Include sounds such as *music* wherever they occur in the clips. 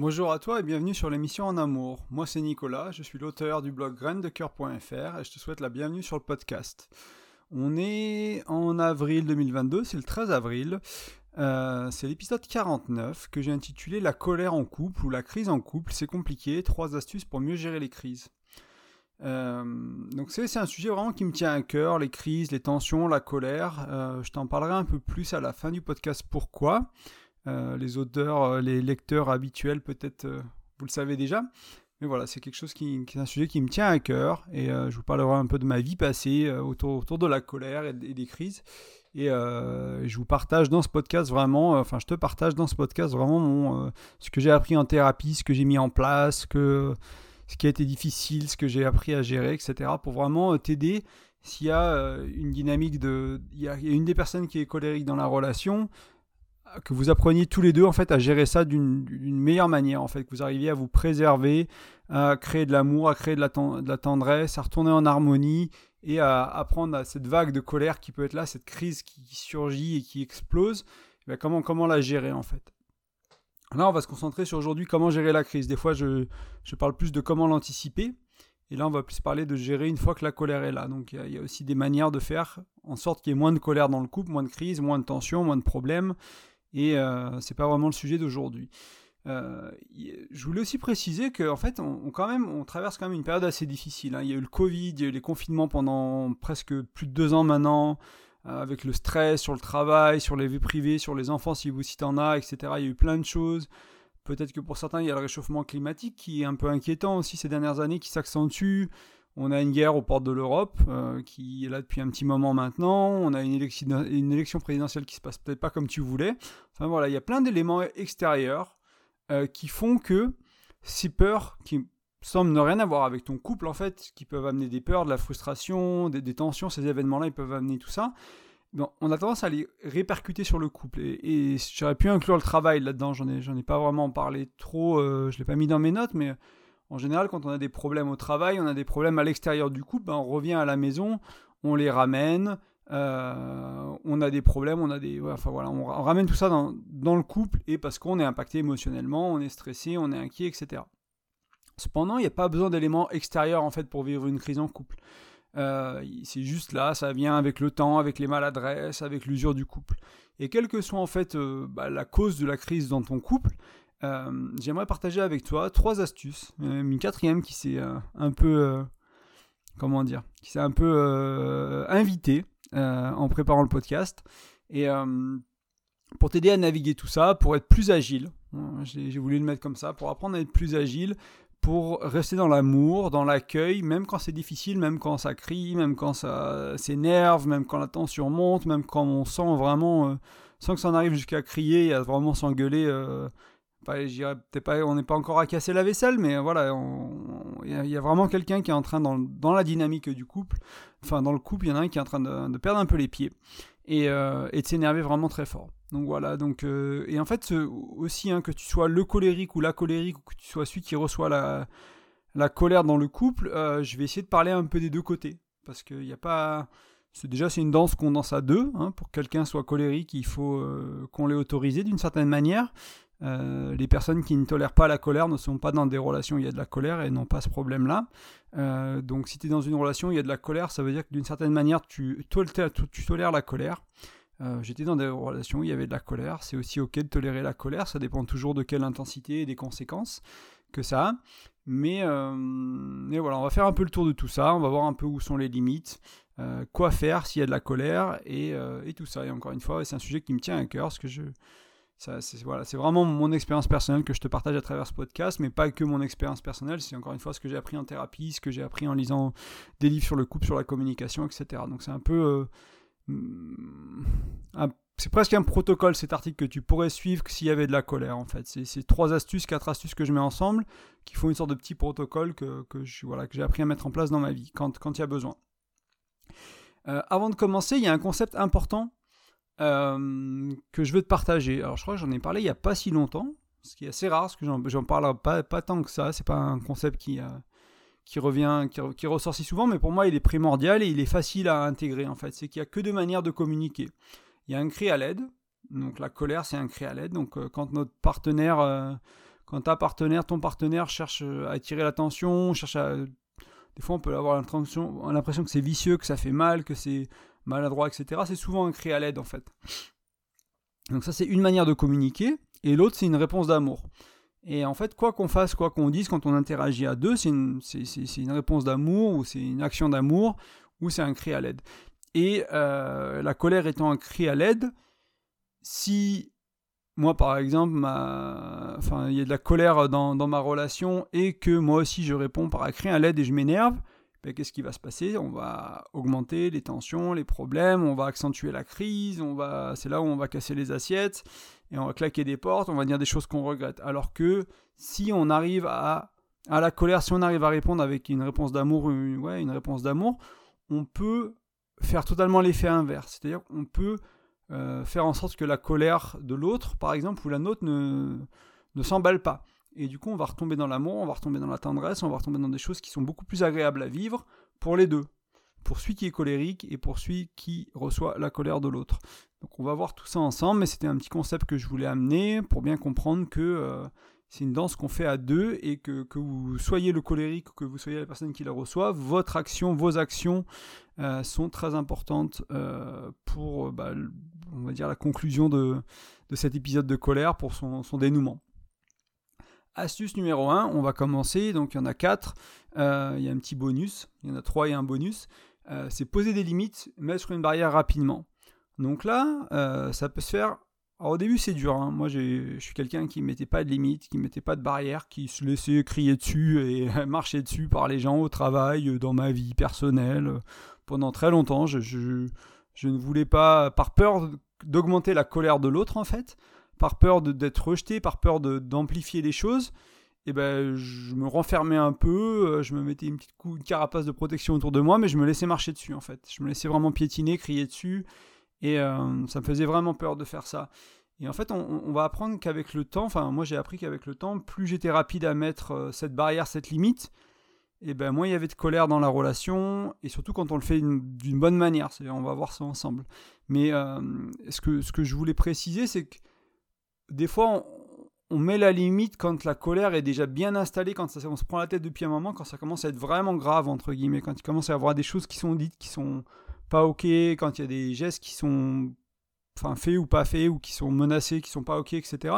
Bonjour à toi et bienvenue sur l'émission En Amour. Moi c'est Nicolas, je suis l'auteur du blog graindecoeur.fr et je te souhaite la bienvenue sur le podcast. On est en avril 2022, c'est le 13 avril. Euh, c'est l'épisode 49 que j'ai intitulé La colère en couple ou la crise en couple, c'est compliqué, trois astuces pour mieux gérer les crises. Euh, donc c'est un sujet vraiment qui me tient à cœur, les crises, les tensions, la colère. Euh, je t'en parlerai un peu plus à la fin du podcast pourquoi? Euh, les auteurs, euh, les lecteurs habituels, peut-être, euh, vous le savez déjà. Mais voilà, c'est quelque chose qui, est un sujet qui me tient à cœur. Et je vous parlerai un peu de ma vie passée autour, autour de la colère et, des crises. Et je vous partage dans ce podcast vraiment, enfin je te partage dans ce podcast vraiment mon, ce que j'ai appris en thérapie, ce que j'ai mis en place, que, ce qui a été difficile, ce que j'ai appris à gérer, etc. Pour vraiment t'aider s'il y a une dynamique de... Il y, a, une des personnes qui est colérique dans la relation, que vous appreniez tous les deux en fait à gérer ça d'une meilleure manière en fait, que vous arriviez à vous préserver, à créer de l'amour, à créer de la, tendresse, à retourner en harmonie et à apprendre à cette vague de colère qui peut être là, cette crise qui, surgit et qui explose, eh comment, comment la gérer en fait? Là, on va se concentrer sur aujourd'hui comment gérer la crise. Des fois, je, je parle plus de comment l'anticiper. Et là, on va plus parler de gérer une fois que la colère est là. Donc, il y, y, a aussi des manières de faire en sorte qu'il y ait moins de colère dans le couple, moins de crise, moins de tension, moins de problèmes, et euh, c'est pas vraiment le sujet d'aujourd'hui. Euh, je voulais aussi préciser qu'en fait, on, quand même, on traverse quand même une période assez difficile. Hein. Il y a eu le Covid, il y a eu les confinements pendant presque plus de deux ans maintenant, euh, avec le stress sur le travail, sur les vies privées, sur les enfants si vous si en as, etc. Il y a eu plein de choses. Peut-être que pour certains, il y a le réchauffement climatique qui est un peu inquiétant aussi ces dernières années, qui s'accentue. On a une guerre aux portes de l'Europe euh, qui est là depuis un petit moment maintenant. On a une élection, présidentielle qui se passe peut-être pas comme tu voulais. Enfin voilà, il y a plein d'éléments extérieurs euh, qui font que ces peurs qui semblent ne rien avoir avec ton couple en fait, qui peuvent amener des peurs, de la frustration, des, tensions, ces événements-là, ils peuvent amener tout ça. On a tendance à les répercuter sur le couple. Et, j'aurais pu inclure le travail là-dedans. J'en ai, ai pas vraiment parlé trop. Euh, je l'ai pas mis dans mes notes, mais en général, quand on a des problèmes au travail, on a des problèmes à l'extérieur du couple, ben, on revient à la maison, on les ramène, euh, on a des problèmes, on a des, enfin voilà, on, ramène tout ça dans, le couple et parce qu'on est impacté émotionnellement, on est stressé, on est inquiet, etc. Cependant, il n'y a pas besoin d'éléments extérieurs en fait pour vivre une crise en couple. Euh, c'est juste là, ça vient avec le temps, avec les maladresses, avec l'usure du couple. Et quelle que soit en fait euh, bah, la cause de la crise dans ton couple, euh, j'aimerais partager avec toi trois astuces, une quatrième qui s'est euh, un peu, euh, comment dire, qui s'est un peu invité en préparant le podcast, et pour t'aider à naviguer tout ça, pour être plus agile. J'ai voulu le mettre comme ça, pour apprendre à être plus agile, pour rester dans l'amour, dans l'accueil, même quand c'est difficile, même quand ça crie, même quand ça s'énerve, même quand la tension monte, même quand on sent vraiment, sans que ça en arrive jusqu'à crier, à vraiment s'engueuler pas, on n'est pas encore à casser la vaisselle, mais voilà, il y, a vraiment quelqu'un qui est en train, dans, la dynamique du couple, enfin dans le couple, il y en a un qui est en train de, perdre un peu les pieds et, euh, de s'énerver vraiment très fort. Donc voilà, donc, euh, et en fait, aussi, hein, que tu sois le colérique ou la colérique, ou que tu sois celui qui reçoit la, la colère dans le couple, euh, je vais essayer de parler un peu des deux côtés. Parce qu'il n'y a pas. Déjà c'est une danse qu'on danse à deux. Hein, pour que quelqu'un soit colérique, il faut qu'on l'ait autorisé d'une certaine manière. Euh, les personnes qui ne tolèrent pas la colère ne sont pas dans des relations où il y a de la colère et n'ont pas ce problème-là. Euh, donc si tu es dans une relation où il y a de la colère, ça veut dire que d'une certaine manière, tu, tolères, la colère. Euh, j'étais dans des relations où il y avait de la colère. C'est aussi ok de tolérer la colère. Ça dépend toujours de quelle intensité et des conséquences que ça a. Mais, voilà, on va faire un peu le tour de tout ça. On va voir un peu où sont les limites. quoi faire s'il y a de la colère et, tout ça. Et encore une fois, c'est un sujet qui me tient à cœur que je, c'est voilà, vraiment mon expérience personnelle que je te partage à travers ce podcast, mais pas que mon expérience personnelle, c'est encore une fois ce que j'ai appris en thérapie, ce que j'ai appris en lisant des livres sur le couple, sur la communication, etc. Donc c'est un peu... Euh, mm, c'est presque un protocole cet article que tu pourrais suivre s'il y avait de la colère en fait. C'est trois astuces, quatre astuces que je mets ensemble qui font une sorte de petit protocole que, que j'ai appris à mettre en place dans ma vie quand il y a besoin. Euh, avant de commencer, il y a un concept important euh, que je veux te partager. Alors je crois que j'en ai parlé il n'y a pas si longtemps, ce qui est assez rare, parce que j'en parle pas, pas tant que ça, c'est pas un concept qui, euh, revient, qui, ressort si souvent, mais pour moi il est primordial et il est facile à intégrer en fait. C'est qu'il n'y a que deux manières de communiquer. Il y a un cri à l'aide, donc la colère c'est un cri à l'aide, donc euh, quand notre partenaire quand ta partenaire, ton partenaire cherche à attirer l'attention, cherche à... Des fois, on peut avoir l'impression que c'est vicieux, que ça fait mal, que c'est maladroit, etc. C'est souvent un cri à l'aide, en fait. Donc ça, c'est une manière de communiquer. Et l'autre, c'est une réponse d'amour. Et en fait, quoi qu'on fasse, quoi qu'on dise, quand on interagit à deux, c'est une, une, réponse d'amour, ou c'est une action d'amour, ou c'est un cri à l'aide. Et euh, la colère étant un cri à l'aide, si moi par exemple, enfin, il y a de la colère dans, dans, ma relation et que moi aussi je réponds par un cri à l'aide et je m'énerve, ben, qu'est-ce qui va se passer? On va augmenter les tensions, les problèmes, on va accentuer la crise, on va, c'est là où on va casser les assiettes et on va claquer des portes, on va dire des choses qu'on regrette. Alors que si on arrive à, à la colère, si on arrive à répondre avec une réponse d'amour, ouais, une réponse d'amour, on peut faire totalement l'effet inverse. C'est-à-dire qu'on peut euh, faire en sorte que la colère de l'autre, par exemple, ou la nôtre, ne, ne s'emballe pas. Et du coup, on va retomber dans l'amour, on va retomber dans la tendresse, on va retomber dans des choses qui sont beaucoup plus agréables à vivre pour les deux. Pour celui qui est colérique et pour celui qui reçoit la colère de l'autre. Donc on va voir tout ça ensemble, mais c'était un petit concept que je voulais amener pour bien comprendre que euh, c'est une danse qu'on fait à deux et que, que, vous soyez le colérique ou que vous soyez la personne qui la reçoit, votre action, vos actions euh, sont très importantes euh, pour, bah, on va dire, la conclusion de, de, cet épisode de colère, pour son, son, dénouement. Astuce numéro 1, on va commencer, donc il y en a 4, euh, il y a un petit bonus, il y en a 3 et un bonus, c'est poser des limites, mettre une barrière rapidement. Donc là, ça peut se faire alors au début c'est dur, hein. moi je suis quelqu'un qui ne mettait pas de limites, qui ne mettait pas de barrières, qui se laissait crier dessus et *laughs* marcher dessus par les gens au travail, dans ma vie personnelle. Pendant très longtemps, je, ne voulais pas, par peur d'augmenter la colère de l'autre en fait, par peur d'être rejeté, par peur d'amplifier les choses, et eh ben je me renfermais un peu, euh, je me mettais une petite carapace de protection autour de moi, mais je me laissais marcher dessus en fait. Je me laissais vraiment piétiner, crier dessus, et euh, ça me faisait vraiment peur de faire ça. Et en fait, on, va apprendre qu'avec le temps, enfin moi j'ai appris qu'avec le temps, plus j'étais rapide à mettre euh, cette barrière, cette limite, et ben moins il y avait de colère dans la relation, et surtout quand on le fait d'une bonne manière. On va voir ça ensemble. Mais ce, que, ce que je voulais préciser, c'est que des fois, on, met la limite quand la colère est déjà bien installée, quand ça, on se prend la tête depuis un moment, quand ça commence à être vraiment grave, entre guillemets, quand il commence à y avoir des choses qui sont dites, qui sont pas ok, quand il y a des gestes qui sont enfin, faits ou pas faits, ou qui sont menacés, qui sont pas ok, etc.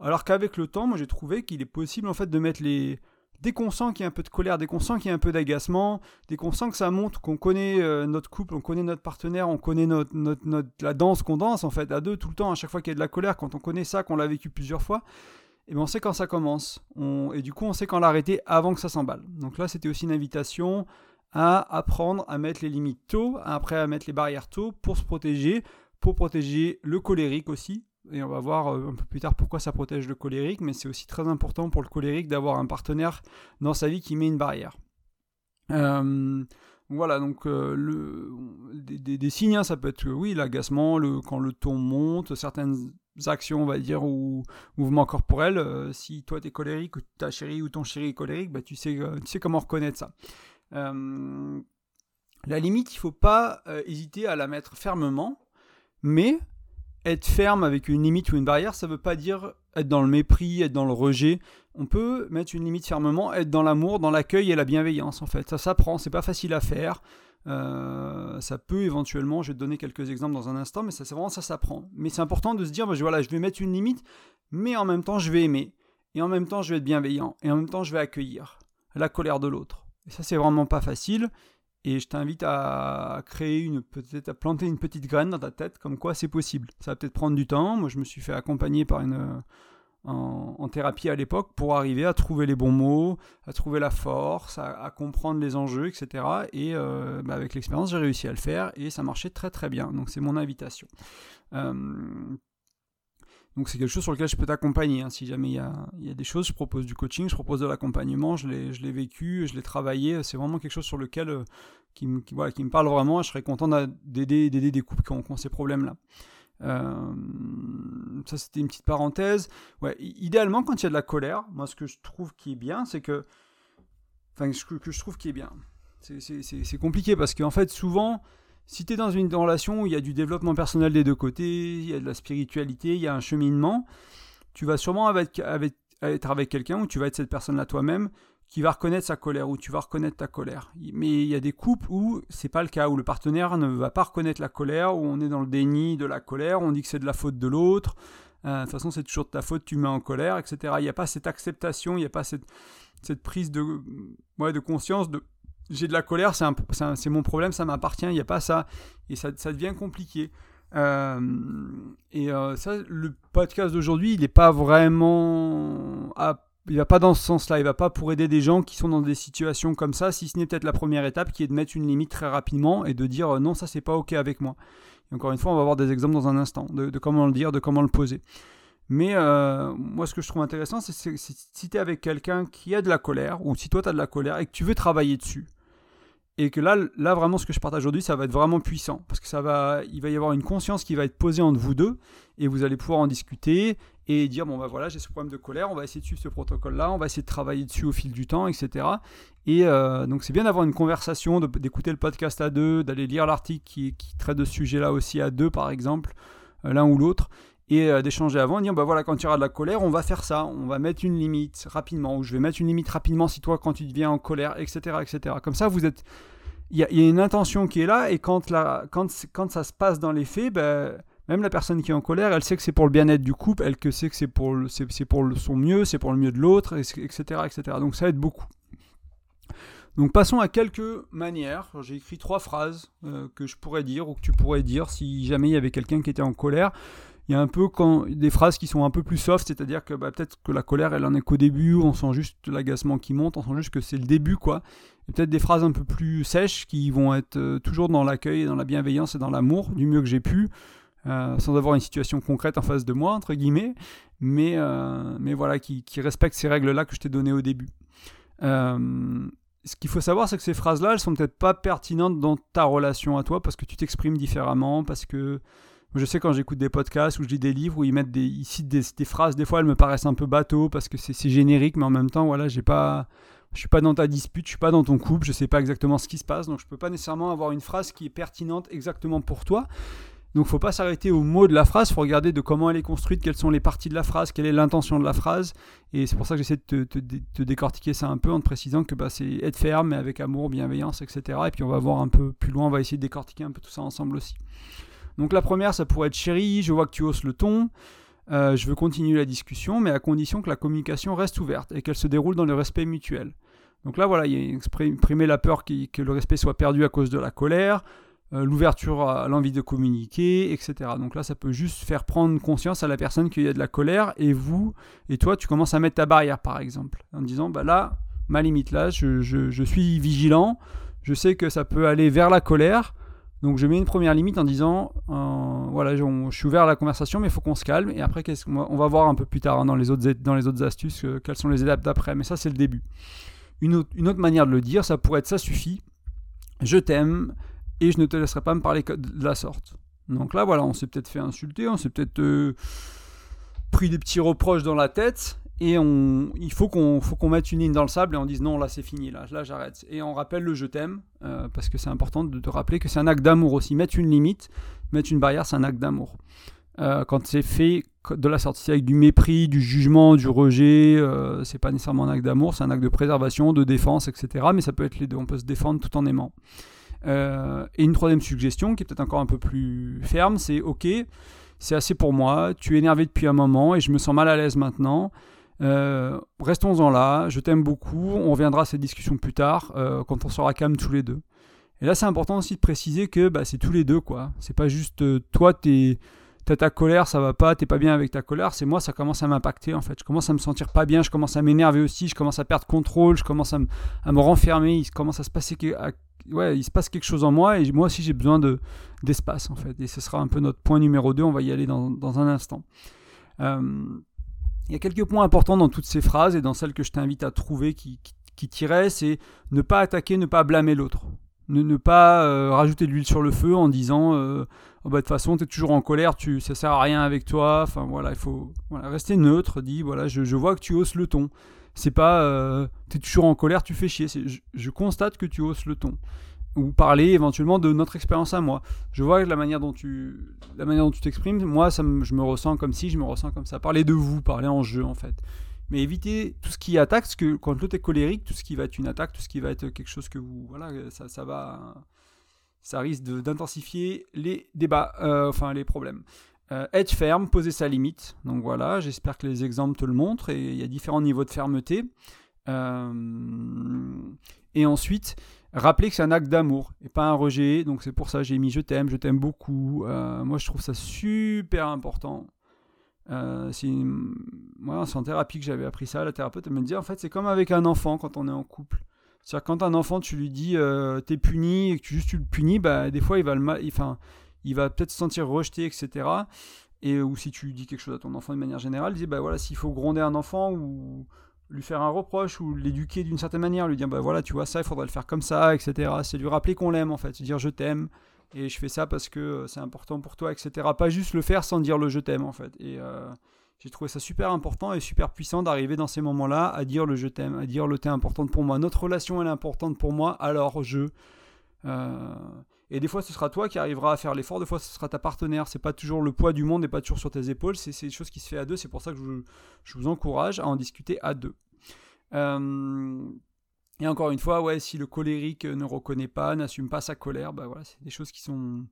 Alors qu'avec le temps, moi j'ai trouvé qu'il est possible en fait de mettre les. Dès qu'on sent qu'il y a un peu de colère, dès qu'on sent qu'il y a un peu d'agacement, dès qu'on sent que ça monte, qu'on connaît euh, notre couple, on connaît notre partenaire, on connaît notre, la danse qu'on danse en fait à deux tout le temps, à chaque fois qu'il y a de la colère, quand on connaît ça, qu'on l'a vécu plusieurs fois, et eh ben on sait quand ça commence. On, et du coup on sait quand l'arrêter avant que ça s'emballe. Donc là c'était aussi une invitation à apprendre à mettre les limites tôt, après à mettre les barrières tôt pour se protéger, pour protéger le colérique aussi. Et on va voir euh, un peu plus tard pourquoi ça protège le colérique, mais c'est aussi très important pour le colérique d'avoir un partenaire dans sa vie qui met une barrière. Euh, voilà, donc euh, des, signes, hein, ça peut être oui, l'agacement, le, quand le ton monte, certaines actions, on va dire, ou mouvements corporels. si toi t'es colérique, ou ta chérie ou ton chéri est colérique, bah, tu, sais, tu sais comment reconnaître ça. La limite, il faut pas hésiter à la mettre fermement, mais être ferme avec une limite ou une barrière, ça ne veut pas dire être dans le mépris, être dans le rejet. On peut mettre une limite fermement, être dans l'amour, dans l'accueil et la bienveillance en fait. Ça s'apprend, c'est pas facile à faire. Euh, ça peut éventuellement, je vais te donner quelques exemples dans un instant, mais ça c'est vraiment ça s'apprend. Mais c'est important de se dire, bah, voilà, je vais mettre une limite, mais en même temps je vais aimer, et en même temps je vais être bienveillant, et en même temps je vais accueillir la colère de l'autre. Et ça, c'est vraiment pas facile. Et je t'invite à créer une, peut-être à planter une petite graine dans ta tête, comme quoi c'est possible. Ça va peut-être prendre du temps. Moi, je me suis fait accompagner par une, en, thérapie à l'époque pour arriver à trouver les bons mots, à trouver la force, à, comprendre les enjeux, etc. Et euh, bah, avec l'expérience, j'ai réussi à le faire et ça marchait très très bien. Donc c'est mon invitation. Euh, donc c'est quelque chose sur lequel je peux t'accompagner. Hein. Si jamais il y a, des choses, je propose du coaching, je propose de l'accompagnement, je l'ai vécu, je l'ai travaillé. C'est vraiment quelque chose sur lequel euh, qui, me, parle vraiment. Je serais content d'aider des couples qui ont, ces problèmes-là. Euh, ça c'était une petite parenthèse. Idéalement quand il y a de la colère, moi ce que je trouve qui est bien, c'est que, enfin ce que je trouve qui est bien, c'est compliqué parce qu'en fait souvent si tu es dans une relation où il y a du développement personnel des deux côtés, il y a de la spiritualité, il y a un cheminement, tu vas sûrement être avec quelqu'un ou tu vas être cette personne-là toi-même qui va reconnaître sa colère ou tu vas reconnaître ta colère. Mais il y a des couples où c'est pas le cas, où le partenaire ne va pas reconnaître la colère, où on est dans le déni de la colère, on dit que c'est de la faute de l'autre. Euh, de toute façon, c'est toujours de ta faute, tu mets en colère, etc. Il n'y a pas cette acceptation, il n'y a pas cette, prise de, de conscience de j'ai de la colère, c'est mon problème, ça m'appartient, il n'y a pas ça. Et ça, devient compliqué. Euh, et euh, ça, le podcast d'aujourd'hui, il n'est pas vraiment. À, il va pas dans ce sens-là. Il va pas pour aider des gens qui sont dans des situations comme ça, si ce n'est peut-être la première étape qui est de mettre une limite très rapidement et de dire euh, non, ça c'est pas ok avec moi. Et encore une fois, on va avoir des exemples dans un instant de, comment le dire, de comment le poser. Mais moi, ce que je trouve intéressant, c'est si tu es avec quelqu'un qui a de la colère, ou si toi tu as de la colère et que tu veux travailler dessus, et que là, là vraiment, ce que je partage aujourd'hui, ça va être vraiment puissant. Parce que ça va, il va y avoir une conscience qui va être posée entre vous deux. Et vous allez pouvoir en discuter et dire bon, bah voilà, j'ai ce problème de colère, on va essayer de suivre ce protocole-là, on va essayer de travailler dessus au fil du temps, etc. Et euh, donc, c'est bien d'avoir une conversation, d'écouter le podcast à deux, d'aller lire l'article qui, qui, traite de ce sujet-là aussi à deux, par exemple, euh, l'un ou l'autre et euh, d'échanger avant, dire bah voilà quand tu auras de la colère, on va faire ça, on va mettre une limite rapidement, ou je vais mettre une limite rapidement si toi quand tu deviens en colère, etc. etc. Comme ça, vous êtes. Il y, a une intention qui est là, et quand, ça se passe dans les faits, ben, même la personne qui est en colère, elle sait que c'est pour le bien-être du couple, elle sait que c'est pour, son mieux, c'est pour le mieux de l'autre, etc., etc. Donc ça aide beaucoup. Donc passons à quelques manières. J'ai écrit trois phrases euh, que je pourrais dire ou que tu pourrais dire si jamais il y avait quelqu'un qui était en colère il y a un peu des phrases qui sont un peu plus soft, c'est-à-dire que bah, peut-être que la colère, elle en est qu'au début, on sent juste l'agacement qui monte, on sent juste que c'est le début, quoi. Et peut-être des phrases un peu plus sèches qui vont être euh, toujours dans l'accueil, dans la bienveillance et dans l'amour, du mieux que j'ai pu, euh, sans avoir une situation concrète en face de moi, entre guillemets, mais, euh, mais voilà, qui, qui respectent ces règles-là que je t'ai données au début. ce qu'il faut savoir, c'est que ces phrases-là, elles sont peut-être pas pertinentes dans ta relation à toi, parce que tu t'exprimes différemment, parce que je sais quand j'écoute des podcasts ou je lis des livres où ils mettent des, ils citent des, phrases, des fois elles me paraissent un peu bateau parce que c'est générique, mais en même temps, voilà, j'ai pas, je suis pas dans ta dispute, je suis pas dans ton couple, je sais pas exactement ce qui se passe, donc je peux pas nécessairement avoir une phrase qui est pertinente exactement pour toi. Donc faut pas s'arrêter au mot de la phrase, faut regarder de comment elle est construite, quelles sont les parties de la phrase, quelle est l'intention de la phrase. Et c'est pour ça que j'essaie de te, décortiquer ça un peu en te précisant que bah, c'est être ferme, mais avec amour, bienveillance, etc. Et puis on va voir un peu plus loin, on va essayer de décortiquer un peu tout ça ensemble aussi. Donc la première, ça pourrait être chérie, je vois que tu hausses le ton, euh, je veux continuer la discussion, mais à condition que la communication reste ouverte et qu'elle se déroule dans le respect mutuel. Donc là, voilà, il y a exprimer la peur que le respect soit perdu à cause de la colère, euh, l'ouverture à l'envie de communiquer, etc. Donc là, ça peut juste faire prendre conscience à la personne qu'il y a de la colère et vous, et toi, tu commences à mettre ta barrière, par exemple, en disant, bah là, ma limite, là, je, je suis vigilant, je sais que ça peut aller vers la colère, donc je mets une première limite en disant, euh, voilà, je, suis ouvert à la conversation, mais il faut qu'on se calme. Et après, on va voir un peu plus tard hein, dans, les autres, dans les autres astuces euh, quelles sont les étapes d'après. Mais ça, c'est le début. Une autre, une autre, manière de le dire, ça pourrait être ça suffit, je t'aime et je ne te laisserai pas me parler de la sorte. Donc là, voilà, on s'est peut-être fait insulter, on s'est peut-être euh, pris des petits reproches dans la tête et on, il faut qu'on faut mette une ligne dans le sable et on dise non là c'est fini là là j'arrête. Et on rappelle le je t'aime euh, parce que c'est important de te rappeler que c'est un acte d'amour aussi. Mettre une limite mettre une barrière c'est un acte d'amour. Euh, quand c'est fait de la sortie avec du mépris du jugement du rejet euh, c'est pas nécessairement un acte d'amour c'est un acte de préservation de défense etc mais ça peut être les deux. On peut se défendre tout en aimant. Et une troisième suggestion qui est peut-être encore un peu plus ferme c'est ok c'est assez pour moi tu es énervé depuis un moment et je me sens mal à l'aise maintenant euh, restons-en là, je t'aime beaucoup, on reviendra à cette discussion plus tard, euh, quand on sera calme tous les deux. Et là, c'est important aussi de préciser que bah, c'est tous les deux, quoi. C'est pas juste euh, toi, t'as ta colère, ça va pas, t'es pas bien avec ta colère, c'est moi, ça commence à m'impacter, en fait. Je commence à me sentir pas bien, je commence à m'énerver aussi, je commence à perdre contrôle, je commence à, me renfermer, il commence à se passer... ouais, il se passe quelque chose en moi, et moi aussi, j'ai besoin de, d'espace, en fait. Et ce sera un peu notre point numéro 2, on va y aller dans, dans un instant. Il y a quelques points importants dans toutes ces phrases et dans celles que je t'invite à trouver qui, qui, tiraient, c'est ne pas attaquer, ne pas blâmer l'autre. Ne, ne, pas euh, rajouter de l'huile sur le feu en disant euh, oh bah, de toute façon tu es toujours en colère, tu, ça sert à rien avec toi. Enfin voilà, il faut rester neutre, dit voilà, je, je, vois que tu hausses le ton. C'est pas euh, tu es toujours en colère, tu fais chier. Je, constate que tu hausses le ton ou parler éventuellement de notre expérience à moi. Je vois la manière dont tu la manière dont tu t'exprimes, moi ça je me ressens comme si, je me ressens comme ça. Parler de vous, parler en jeu en fait. mais éviter tout ce qui attaque, parce que quand l'autre est colérique, tout ce qui va être une attaque, tout ce qui va être quelque chose que vous, voilà, ça, ça va, ça risque d'intensifier les débats, euh, enfin les problèmes. Euh, être ferme, poser sa limite. Donc voilà, j'espère que les exemples te le montrent et il y a différents niveaux de fermeté. Euh, et ensuite, rappeler que c'est un acte d'amour et pas un rejet. Donc c'est pour ça j'ai mis je t'aime, je t'aime beaucoup. moi je trouve ça super important. c'est en thérapie que j'avais appris ça. La thérapeute me dit en fait c'est comme avec un enfant quand on est en couple. C'est-à-dire quand un enfant, tu lui dis euh, t'es puni et que tu, juste tu le punis, bah, des fois il va, le enfin, il va peut-être se sentir rejeté, etc. Et, ou si tu dis quelque chose à ton enfant de manière générale, dis bah voilà, s'il faut gronder un enfant ou lui faire un reproche ou l'éduquer d'une certaine manière, lui dire bah voilà, tu vois ça, il faudrait le faire comme ça, etc. C'est lui rappeler qu'on l'aime en fait, dire je t'aime et je fais ça parce que euh, c'est important pour toi, etc. Pas juste le faire sans dire le je t'aime en fait. Et, euh, j'ai trouvé ça super important et super puissant d'arriver dans ces moments-là à dire le je t'aime, à dire le t'es importante pour moi. Notre relation elle est importante pour moi, alors je. Euh, et des fois ce sera toi qui arrivera à faire l'effort, des fois ce sera ta partenaire. C'est pas toujours le poids du monde n'est pas toujours sur tes épaules, c'est des choses qui se fait à deux. C'est pour ça que je, vous encourage à en discuter à deux. Euh, et encore une fois, ouais, si le colérique ne reconnaît pas, n'assume pas sa colère, bah voilà, c'est des choses qui sont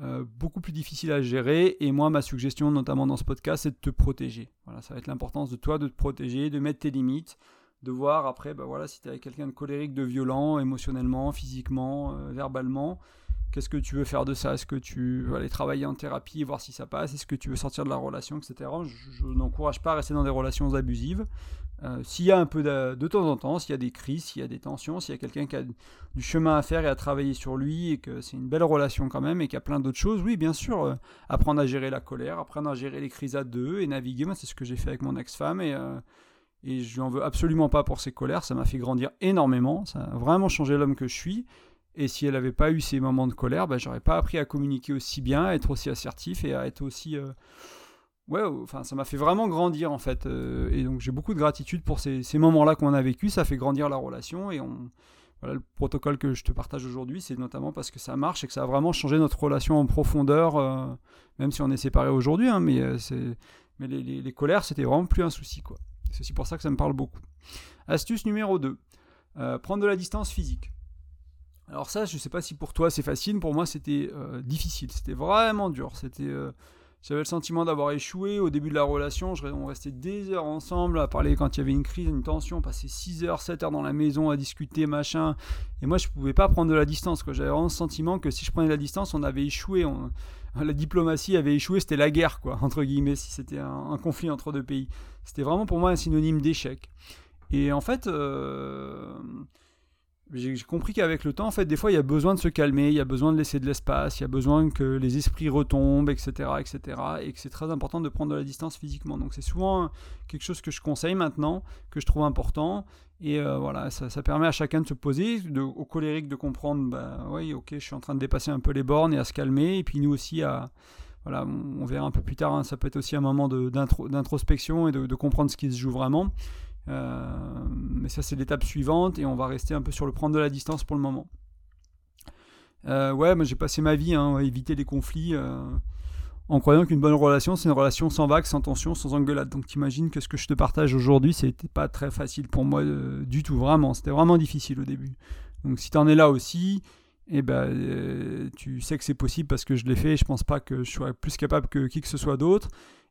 euh, beaucoup plus difficile à gérer. Et moi, ma suggestion, notamment dans ce podcast, c'est de te protéger. Voilà, ça va être l'importance de toi de te protéger, de mettre tes limites, de voir après, bah voilà, si tu es avec quelqu'un de colérique, de violent, émotionnellement, physiquement, euh, verbalement, qu'est-ce que tu veux faire de ça? Est-ce que tu veux aller travailler en thérapie, voir si ça passe? Est-ce que tu veux sortir de la relation, etc. Je, n'encourage pas à rester dans des relations abusives. Euh, s'il y a un peu de, temps en temps, s'il y a des crises, s'il y a des tensions, s'il y a quelqu'un qui a du chemin à faire et à travailler sur lui et que c'est une belle relation quand même et qu'il y a plein d'autres choses, oui, bien sûr, euh, apprendre à gérer la colère, apprendre à gérer les crises à deux et naviguer. Moi, c'est ce que j'ai fait avec mon ex-femme et, euh, et je lui en veux absolument pas pour ses colères. Ça m'a fait grandir énormément. Ça a vraiment changé l'homme que je suis. Et si elle n'avait pas eu ces moments de colère, ben, j'aurais pas appris à communiquer aussi bien, à être aussi assertif et à être aussi. Euh, ouais, enfin, ça m'a fait vraiment grandir en fait. Euh, et donc j'ai beaucoup de gratitude pour ces, moments-là qu'on a vécu. Ça fait grandir la relation et on. Voilà, le protocole que je te partage aujourd'hui, c'est notamment parce que ça marche et que ça a vraiment changé notre relation en profondeur, euh, même si on est séparés aujourd'hui, hein, mais, mais les, les, colères, c'était vraiment plus un souci. Quoi. C'est aussi pour ça que ça me parle beaucoup. Astuce numéro 2, prendre de la distance physique. Alors ça, je ne sais pas si pour toi c'est facile, pour moi c'était euh, difficile, c'était vraiment dur. C'était, euh, j'avais le sentiment d'avoir échoué au début de la relation. On restait des heures ensemble à parler quand il y avait une crise, une tension. On passait 6 heures, 7 heures dans la maison à discuter, machin. Et moi, je ne pouvais pas prendre de la distance. J'avais vraiment le sentiment que si je prenais de la distance, on avait échoué. *laughs* la diplomatie avait échoué, c'était la guerre, quoi, entre guillemets, si c'était un, conflit entre deux pays. C'était vraiment pour moi un synonyme d'échec. Et en fait... Euh, j'ai compris qu'avec le temps, en fait, des fois, il y a besoin de se calmer, il y a besoin de laisser de l'espace, il y a besoin que les esprits retombent, etc., etc., et que c'est très important de prendre de la distance physiquement. Donc, c'est souvent quelque chose que je conseille maintenant, que je trouve important, et euh, voilà, ça, permet à chacun de se poser, de, au colérique de comprendre, bah oui, ok, je suis en train de dépasser un peu les bornes et à se calmer, et puis nous aussi à voilà, on, verra un peu plus tard, hein, ça peut être aussi un moment d'introspection et de, comprendre ce qui se joue vraiment. Euh, mais ça, c'est l'étape suivante et on va rester un peu sur le prendre de la distance pour le moment. Euh, ouais, moi j'ai passé ma vie hein, à éviter les conflits euh, en croyant qu'une bonne relation, c'est une relation sans vagues, sans tension, sans engueulade. Donc t'imagines que ce que je te partage aujourd'hui, c'était pas très facile pour moi du tout, vraiment. C'était vraiment difficile au début. Donc si t'en es là aussi, eh ben, tu sais que c'est possible parce que je l'ai fait. Je pense pas que je sois plus capable que qui que ce soit d'autre.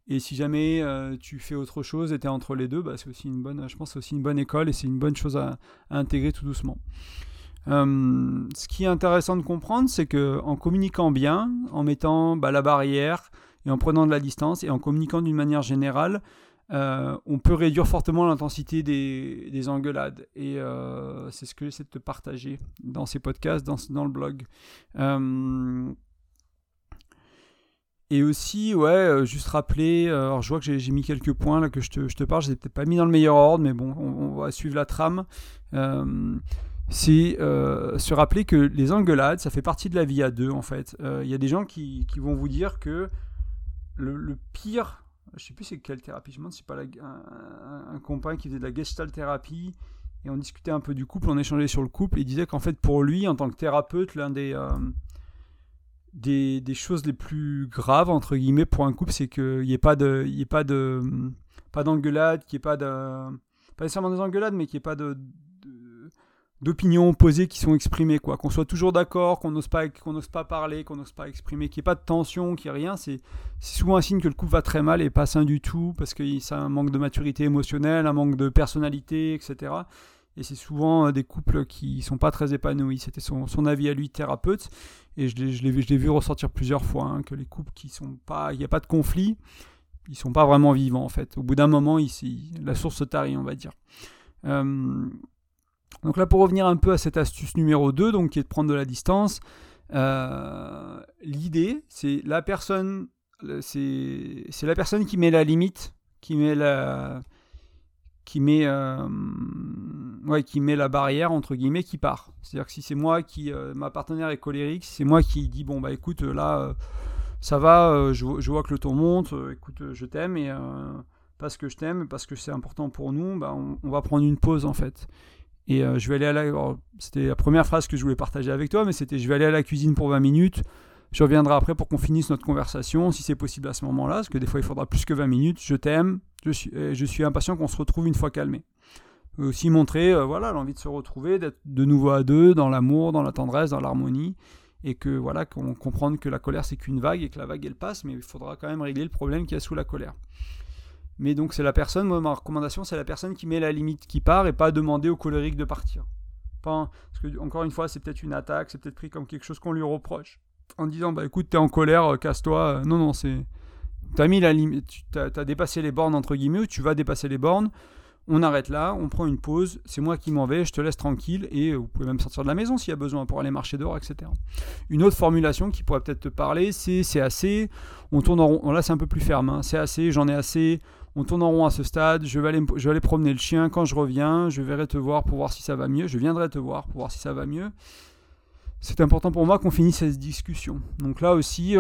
Et si jamais euh, tu fais autre chose et tu es entre les deux, bah, c'est aussi une bonne, je pense c'est aussi une bonne école et c'est une bonne chose à, intégrer tout doucement. Euh, ce qui est intéressant de comprendre, c'est que en communiquant bien, en mettant bah, la barrière et en prenant de la distance et en communiquant d'une manière générale, euh, on peut réduire fortement l'intensité des, des, engueulades. Et c'est ce que j'essaie de te partager dans ces podcasts, dans, dans le blog. Et aussi, ouais, euh, juste rappeler, euh, alors je vois que j'ai mis quelques points là que je te, parle, je les ai peut-être pas mis dans le meilleur ordre, mais bon, on, va suivre la trame. Euh, c'est se rappeler que les engueulades, ça fait partie de la vie à deux en fait. Il y a des gens qui, vont vous dire que le, pire, je sais plus c'est quelle thérapie, je me demande c'est pas un, un, compagnon qui faisait de la gestalt thérapie, et on discutait un peu du couple, on échangeait sur le couple, et il disait qu'en fait pour lui, en tant que thérapeute, l'un des des, choses les plus graves, entre guillemets, pour un couple, c'est qu'il n'y ait pas de, ait pas de, pas d'engueulade, pas. Pas nécessairement des engueulades, mais qu'il n'y ait pas de, d'opinions opposées qui sont exprimées, quoi. Qu'on soit toujours d'accord, qu'on n'ose pas, qu'on n'ose pas parler, qu'on n'ose pas exprimer, qu'il n'y ait pas de tension, qu'il n'y ait rien. C'est, souvent un signe que le couple va très mal et pas sain du tout, parce que ça un manque de maturité émotionnelle, un manque de personnalité, etc. Et c'est souvent euh, des couples qui sont pas très épanouis. C'était son, avis à lui, thérapeute. Et je l'ai, vu ressortir plusieurs fois, hein, que les couples qui sont pas, il n'y a pas de conflit, ils sont pas vraiment vivants en fait. Au bout d'un moment, la source se tarit, on va dire. Euh, donc là, pour revenir un peu à cette astuce numéro 2, donc, qui est de prendre de la distance, euh, l'idée, c'est la personne, c'est, la personne qui met la limite, qui met la, qui met, euh, ouais, qui met la barrière entre guillemets, qui part. C'est-à-dire que si c'est moi qui, euh, ma partenaire est colérique, si c'est moi qui dis bon bah écoute là, ça va, je, vois que le ton monte, écoute, je t'aime et parce que je t'aime, parce que c'est important pour nous, bah, on, va prendre une pause en fait. Et euh, je vais aller à la. C'était la première phrase que je voulais partager avec toi, mais c'était je vais aller à la cuisine pour 20 minutes. Je reviendrai après pour qu'on finisse notre conversation, si c'est possible à ce moment-là, parce que des fois il faudra plus que 20 minutes. Je t'aime, je suis, impatient qu'on se retrouve une fois calmé. Aussi montrer euh, voilà l'envie de se retrouver, d'être de nouveau à deux, dans l'amour, dans la tendresse, dans l'harmonie, et que voilà qu'on comprenne que la colère c'est qu'une vague et que la vague elle passe, mais il faudra quand même régler le problème qu'il y a sous la colère. Mais donc c'est la personne, moi ma recommandation c'est la personne qui met la limite qui part et pas demander au colérique de partir. Parce que encore une fois c'est peut-être une attaque, c'est peut-être pris comme quelque chose qu'on lui reproche. En disant bah écoute t'es en colère, euh, casse-toi. Euh, non non c'est... T'as mis la tu as, dépassé les bornes entre guillemets, ou tu vas dépasser les bornes. On arrête là, on prend une pause, c'est moi qui m'en vais, je te laisse tranquille et vous pouvez même sortir de la maison s'il y a besoin pour aller marcher dehors, etc. Une autre formulation qui pourrait peut-être te parler, c'est c'est assez, on tourne en rond, là c'est un peu plus ferme, hein. c'est assez, j'en ai assez, on tourne en rond à ce stade, je vais, aller, je vais aller promener le chien, quand je reviens, je verrai te voir pour voir si ça va mieux, je viendrai te voir pour voir si ça va mieux. C'est important pour moi qu'on finisse cette discussion. Donc là aussi,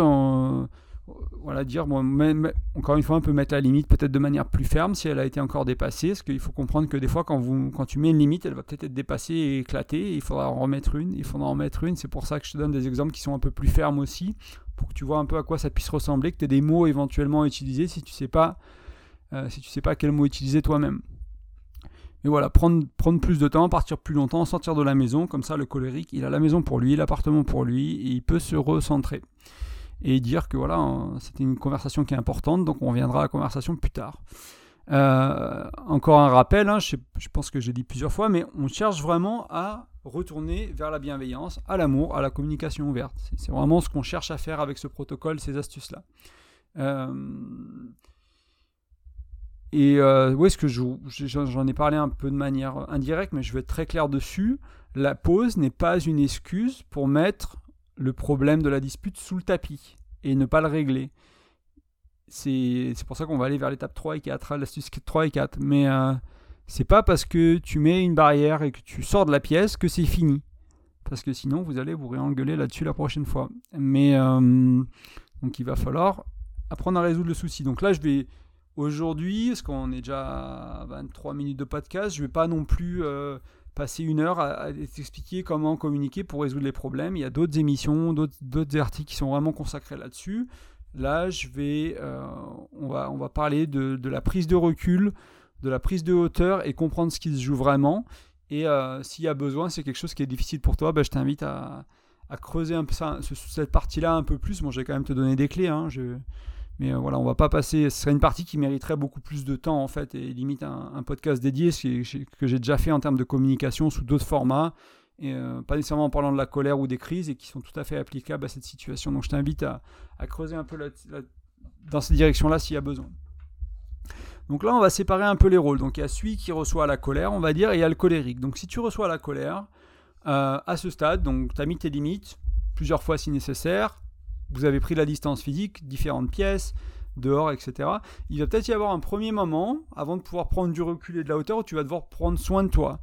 voilà, dire, bon, encore une fois, on peut mettre la limite peut-être de manière plus ferme si elle a été encore dépassée, parce qu'il faut comprendre que des fois, quand, vous, quand tu mets une limite, elle va peut-être être dépassée et éclatée, il faudra en remettre une, il faudra en mettre une, c'est pour ça que je te donne des exemples qui sont un peu plus fermes aussi, pour que tu vois un peu à quoi ça puisse ressembler, que tu aies des mots éventuellement à utiliser si tu sais euh, si tu sais pas quel mot utiliser toi-même. Mais voilà, prendre, prendre plus de temps, partir plus longtemps, sortir de la maison, comme ça le colérique, il a la maison pour lui, l'appartement pour lui, et il peut se recentrer. Et dire que voilà, c'était une conversation qui est importante, donc on reviendra à la conversation plus tard. Euh, encore un rappel, hein, je, je, pense que j'ai dit plusieurs fois, mais on cherche vraiment à retourner vers la bienveillance, à l'amour, à la communication ouverte. C'est vraiment ce qu'on cherche à faire avec ce protocole, ces astuces-là. Euh, et euh, où est-ce que j'en ai parlé un peu de manière indirecte, mais je vais être très clair dessus. La pause n'est pas une excuse pour mettre le problème de la dispute sous le tapis et ne pas le régler. C'est pour ça qu'on va aller vers l'étape 3 et 4, l'astuce 3 et 4. Mais euh, c'est pas parce que tu mets une barrière et que tu sors de la pièce que c'est fini. Parce que sinon, vous allez vous réengueuler là-dessus la prochaine fois. Mais euh, donc il va falloir apprendre à résoudre le souci. Donc là, je vais Aujourd'hui, parce qu'on est déjà à 23 minutes de podcast, je vais pas non plus euh, passer une heure à, t'expliquer comment communiquer pour résoudre les problèmes. Il y a d'autres émissions, d'autres articles qui sont vraiment consacrés là-dessus. Là, je vais, euh, on, va, on va parler de, la prise de recul, de la prise de hauteur et comprendre ce qui se joue vraiment. Et euh, s'il y a besoin, c'est quelque chose qui est difficile pour toi, ben, je t'invite à, creuser un peu ça, cette partie-là un peu plus. Bon, je vais quand même te donner des clés. Hein, mais euh, voilà, on va pas passer. Ce serait une partie qui mériterait beaucoup plus de temps en fait, et limite un, podcast dédié, ce que j'ai déjà fait en termes de communication sous d'autres formats, et euh, pas nécessairement en parlant de la colère ou des crises, et qui sont tout à fait applicables à cette situation. Donc je t'invite à, creuser un peu dans cette direction-là s'il y a besoin. Donc là, on va séparer un peu les rôles. Donc il y a celui qui reçoit la colère, on va dire, et il y a le colérique. Donc si tu reçois la colère, euh, à ce stade, donc tu as mis tes limites, plusieurs fois si nécessaire, vous avez pris la distance physique, différentes pièces, dehors, etc. Il va peut-être y avoir un premier moment, avant de pouvoir prendre du recul et de la hauteur, où tu vas devoir prendre soin de toi.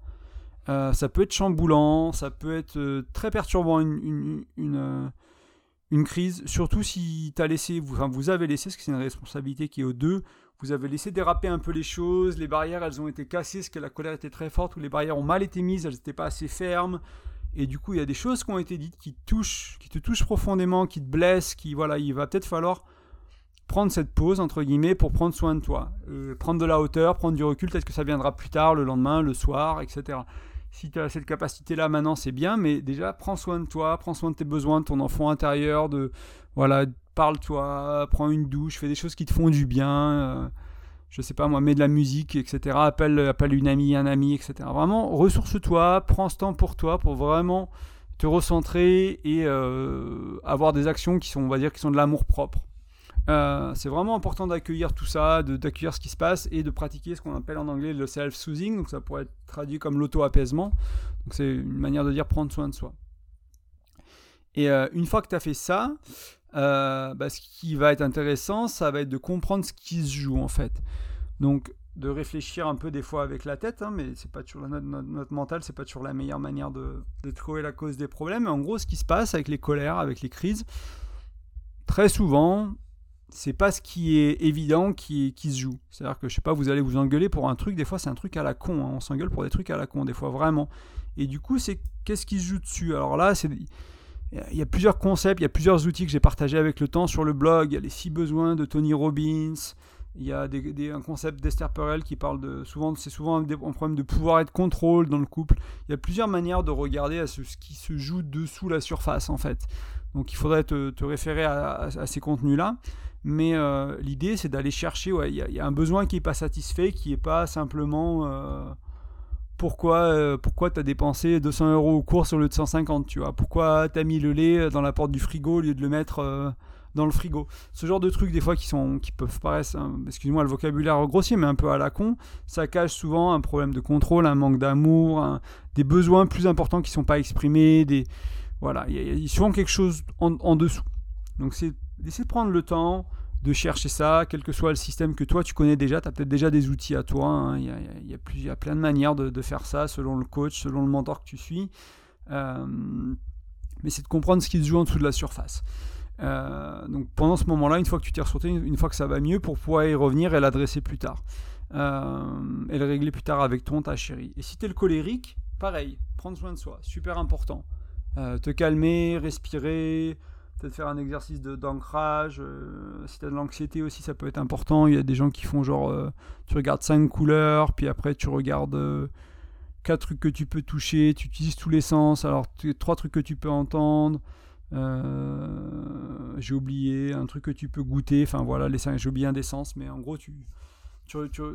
Euh, ça peut être chamboulant, ça peut être euh, très perturbant une, crise, surtout si as laissé, vous, enfin, vous avez laissé, parce que c'est une responsabilité qui est aux deux, vous avez laissé déraper un peu les choses, les barrières elles ont été cassées, parce que la colère était très forte, ou les barrières ont mal été mises, elles n'étaient pas assez fermes, et du coup, il y a des choses qui ont été dites qui touchent, qui te touchent profondément, qui te blessent, qui voilà, il va peut-être falloir prendre cette pause, entre guillemets, pour prendre soin de toi. prendre de la hauteur, prendre du recul, peut-être que ça viendra plus tard, le lendemain, le soir, etc. Si tu as cette capacité-là maintenant, c'est bien, mais déjà, prends soin de toi, prends soin de tes besoins, de ton enfant intérieur, de, voilà, parle-toi, prends une douche, fais des choses qui te font du bien. Euh, je sais pas moi, mets de la musique, etc. Appelle, appelle une amie, un ami, etc. Vraiment, ressource-toi, prends ce temps pour toi, pour vraiment te recentrer et euh, avoir des actions qui sont, on va dire, qui sont de l'amour propre. Euh, c'est vraiment important d'accueillir tout ça, d'accueillir ce qui se passe et de pratiquer ce qu'on appelle en anglais le self-soothing. Donc ça pourrait être traduit comme l'auto-apaisement. Donc c'est une manière de dire prendre soin de soi. Et euh, une fois que tu as fait ça, euh, bah, ce qui va être intéressant, ça va être de comprendre ce qui se joue en fait. Donc de réfléchir un peu des fois avec la tête, hein, mais c'est pas toujours notre, notre, mental, c'est pas toujours la meilleure manière de, trouver la cause des problèmes. Mais en gros, ce qui se passe avec les colères, avec les crises, très souvent, c'est pas ce qui est évident qui, qui se joue. C'est-à-dire que je sais pas, vous allez vous engueuler pour un truc, des fois c'est un truc à la con. Hein. On s'engueule pour des trucs à la con, des fois vraiment. Et du coup, c'est qu'est-ce qui se joue dessus? Alors là, c'est il y a plusieurs concepts, il y a plusieurs outils que j'ai partagés avec le temps sur le blog. Il y a les six besoins de Tony Robbins. Il y a un concept d'Esther Perel qui parle de souvent, c'est souvent un, problème de pouvoir et de contrôle dans le couple. Il y a plusieurs manières de regarder ce, qui se joue dessous la surface en fait. Donc il faudrait te, référer à, ces contenus-là. Mais euh, l'idée c'est d'aller chercher, il y, a un besoin qui n'est pas satisfait, qui n'est pas simplement euh, pourquoi, euh, pourquoi tu as dépensé 200 euros au cours au lieu de 150, tu vois? Pourquoi tu as mis le lait dans la porte du frigo au lieu de le mettre euh, dans le frigo? Ce genre de trucs, des fois, qui, sont, qui peuvent paraître, hein, excuse-moi le vocabulaire grossier, mais un peu à la con, ça cache souvent un problème de contrôle, un manque d'amour, des besoins plus importants qui ne sont pas exprimés, des... Voilà, il y, a souvent quelque chose en, en dessous. Donc c'est d'essayer de prendre le temps, de chercher ça, quel que soit le système que toi tu connais déjà, tu as peut-être déjà des outils à toi, hein. il, y a, y a plein de manières de, faire ça selon le coach, selon le mentor que tu suis. Euh, mais c'est de comprendre ce qui se joue en dessous de la surface. Euh, donc pendant ce moment-là, une fois que tu t'es ressorti, une fois que ça va mieux, pour pouvoir y revenir et l'adresser plus tard. Euh, et le régler plus tard avec ton, ta chérie. Et si tu es le colérique, pareil, prendre soin de soi, super important. te calmer, respirer, peut-être faire un exercice d'ancrage. Euh, si tu as de l'anxiété aussi, ça peut être important. Il y a des gens qui font genre, euh, tu regardes cinq couleurs, puis après tu regardes euh, quatre trucs que tu peux toucher, tu utilises tous les sens. Alors, trois trucs que tu peux entendre. j'ai oublié un truc que tu peux goûter. Enfin voilà, les cinq, j'ai oublié un des sens, mais en gros, tu,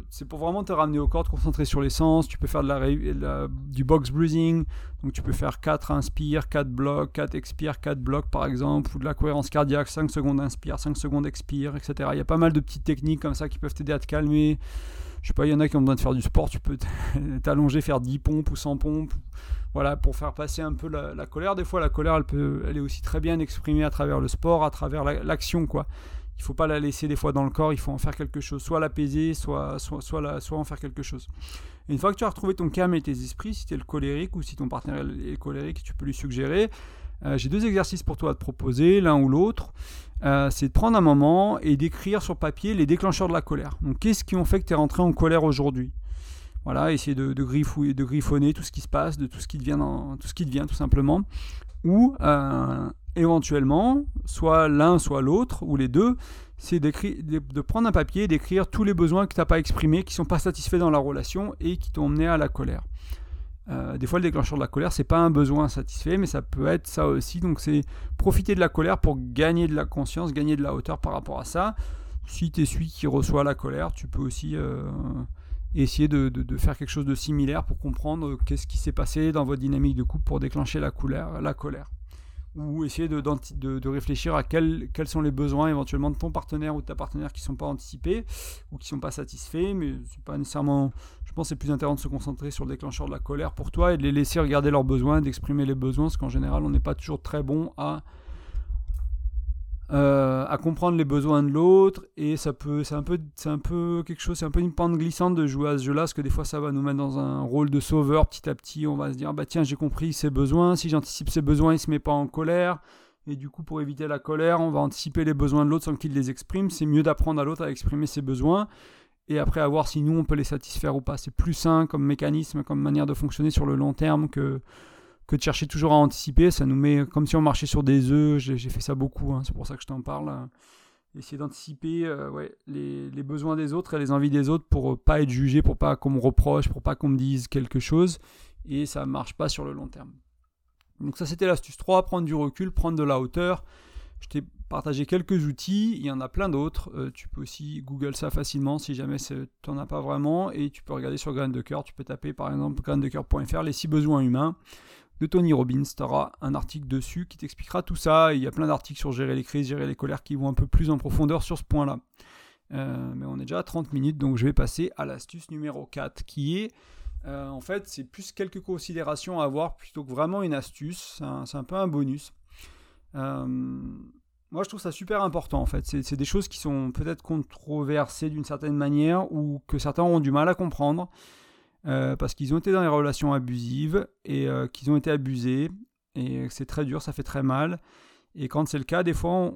c'est pour vraiment te ramener au corps, te concentrer sur l'essence. Tu peux faire de la, du box breathing. Donc tu peux faire 4 inspire, 4 blocs, 4 expire, 4 blocs par exemple. Ou de la cohérence cardiaque, 5 secondes inspire, 5 secondes expire, etc. Il y a pas mal de petites techniques comme ça qui peuvent t'aider à te calmer. Je sais pas, il y en a qui ont besoin de faire du sport. Tu peux *laughs* t'allonger, faire 10 pompes ou 100 pompes. Voilà, pour faire passer un peu la, colère. Des fois, la colère, elle, peut, elle est aussi très bien exprimée à travers le sport, à travers l'action, quoi il faut pas la laisser des fois dans le corps, il faut en faire quelque chose, soit l'apaiser, soit, soit, soit, soit en faire quelque chose. une fois que tu as retrouvé ton calme et tes esprits, si tu es le colérique ou si ton partenaire est colérique, tu peux lui suggérer. Euh, j'ai deux exercices pour toi à te proposer, l'un ou l'autre. Euh, c'est de prendre un moment et d'écrire sur papier les déclencheurs de la colère. Donc, qu'est-ce qui ont fait que tu es rentré en colère aujourd'hui? Voilà, essayer de, de, de griffonner tout ce qui se passe, de tout ce qui te vient, tout, ce qui te vient tout simplement. Ou euh, éventuellement, soit l'un, soit l'autre, ou les deux, c'est de prendre un papier et d'écrire tous les besoins que tu n'as pas exprimés, qui ne sont pas satisfaits dans la relation et qui t'ont mené à la colère. Euh, des fois, le déclencheur de la colère, c'est pas un besoin satisfait, mais ça peut être ça aussi. Donc, c'est profiter de la colère pour gagner de la conscience, gagner de la hauteur par rapport à ça. Si tu es celui qui reçoit la colère, tu peux aussi euh, essayer de, de, faire quelque chose de similaire pour comprendre qu'est-ce qui s'est passé dans votre dynamique de couple pour déclencher la, colère, la colère ou essayer de, de, réfléchir à quels, quels, sont les besoins éventuellement de ton partenaire ou de ta partenaire qui ne sont pas anticipés ou qui ne sont pas satisfaits, mais c'est pas nécessairement. Je pense que c'est plus intéressant de se concentrer sur le déclencheur de la colère pour toi et de les laisser regarder leurs besoins, d'exprimer les besoins, parce qu'en général, on n'est pas toujours très bon à euh, à comprendre les besoins de l'autre et ça peut c'est un peu c'est un peu quelque chose c'est un peu une pente glissante de jouer à ce jeu-là parce que des fois ça va nous mettre dans un rôle de sauveur petit à petit. On va se dire bah tiens j'ai compris ses besoins. Si j'anticipe ses besoins il se met pas en colère. Et du coup pour éviter la colère on va anticiper les besoins de l'autre sans qu'il les exprime. C'est mieux d'apprendre à l'autre à exprimer ses besoins et après à voir si nous on peut les satisfaire ou pas. C'est plus sain comme mécanisme comme manière de fonctionner sur le long terme que que de chercher toujours à anticiper. Ça nous met comme si on marchait sur des œufs. J'ai fait ça beaucoup, hein, c'est pour ça que je t'en parle. essayer d'anticiper ouais, les, besoins des autres et les envies des autres pour pas être jugé, pour pas qu'on me reproche, pour pas qu'on me dise quelque chose. Et ça marche pas sur le long terme. Donc ça c'était l'astuce 3, prendre du recul, prendre de la hauteur. Je t'ai partagé quelques outils, il y en a plein d'autres. Euh, tu peux aussi Google ça facilement si jamais tu n'en as pas vraiment. Et tu peux regarder sur Grain de Cœur, tu peux taper par exemple graindecoeur.fr les 6 besoins humains de Tony Robbins. Tu auras un article dessus qui t'expliquera tout ça. il y a plein d'articles sur gérer les crises, gérer les colères qui vont un peu plus en profondeur sur ce point-là. Euh, mais on est déjà à 30 minutes, donc je vais passer à l'astuce numéro 4 qui est euh, en fait, c'est plus quelques considérations à avoir plutôt que vraiment une astuce. C'est un, peu un bonus. Euh, moi, je trouve ça super important en fait. C'est des choses qui sont peut-être controversées d'une certaine manière ou que certains ont du mal à comprendre euh, parce qu'ils ont été dans des relations abusives et qu'ils ont été abusés et c'est très dur, ça fait très mal. Et quand c'est le cas, des fois,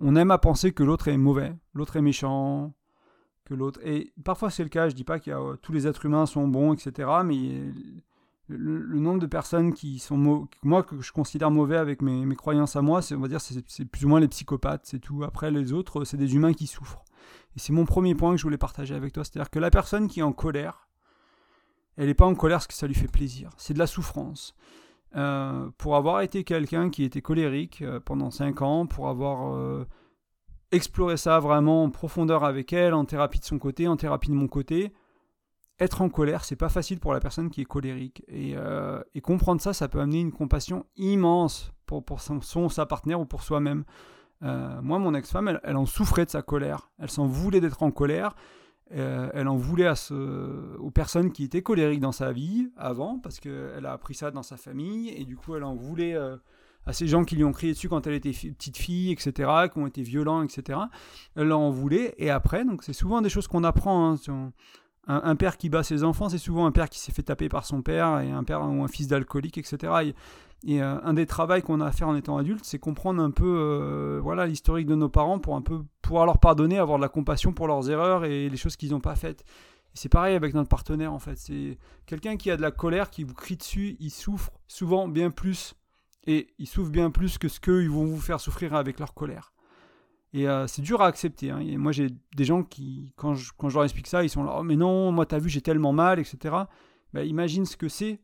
on, aime à penser que l'autre est mauvais, l'autre est méchant, que l'autre. Et parfois c'est le cas, je dis pas que euh, tous les êtres humains sont bons, etc. Mais le, nombre de personnes qui sont moi que je considère mauvais avec mes, mes croyances à moi, on va dire c'est plus ou moins les psychopathes, c'est tout. Après les autres, c'est des humains qui souffrent. Et c'est mon premier point que je voulais partager avec toi, c'est-à-dire que la personne qui est en colère, elle n'est pas en colère parce que ça lui fait plaisir, c'est de la souffrance. Euh, pour avoir été quelqu'un qui était colérique euh, pendant 5 ans, pour avoir explorer ça vraiment en profondeur avec elle, en thérapie de son côté, en thérapie de mon côté. Être en colère, c'est pas facile pour la personne qui est colérique. Et, euh, comprendre ça, ça peut amener une compassion immense pour, pour son, sa partenaire ou pour soi-même. Euh, moi, mon ex-femme, elle, en souffrait de sa colère. Elle s'en voulait d'être en colère. Euh, elle en voulait aux personnes qui étaient colériques dans sa vie avant, parce qu'elle a appris ça dans sa famille, et du coup, elle en voulait à ces gens qui lui ont crié dessus quand elle était petite fille, etc., qui ont été violents, etc. Elle en voulait. Et après, donc c'est souvent des choses qu'on apprend. Hein, un, père qui bat ses enfants, c'est souvent un père qui s'est fait taper par son père, et un père ou un fils d'alcoolique, etc. Et, euh, un des travaux qu'on a à faire en étant adulte, c'est comprendre un peu euh, voilà l'historique de nos parents pour un peu pouvoir leur pardonner, avoir de la compassion pour leurs erreurs et les choses qu'ils n'ont pas faites. C'est pareil avec notre partenaire en fait. C'est quelqu'un qui a de la colère, qui vous crie dessus, il souffre souvent bien plus et ils souffrent bien plus que ce qu'ils vont vous faire souffrir avec leur colère. Et euh, c'est dur à accepter. Hein. Et moi, j'ai des gens qui, quand je, je leur explique ça, ils sont là, oh, mais non, moi, t'as vu, j'ai tellement mal, etc. Bah, imagine ce que c'est.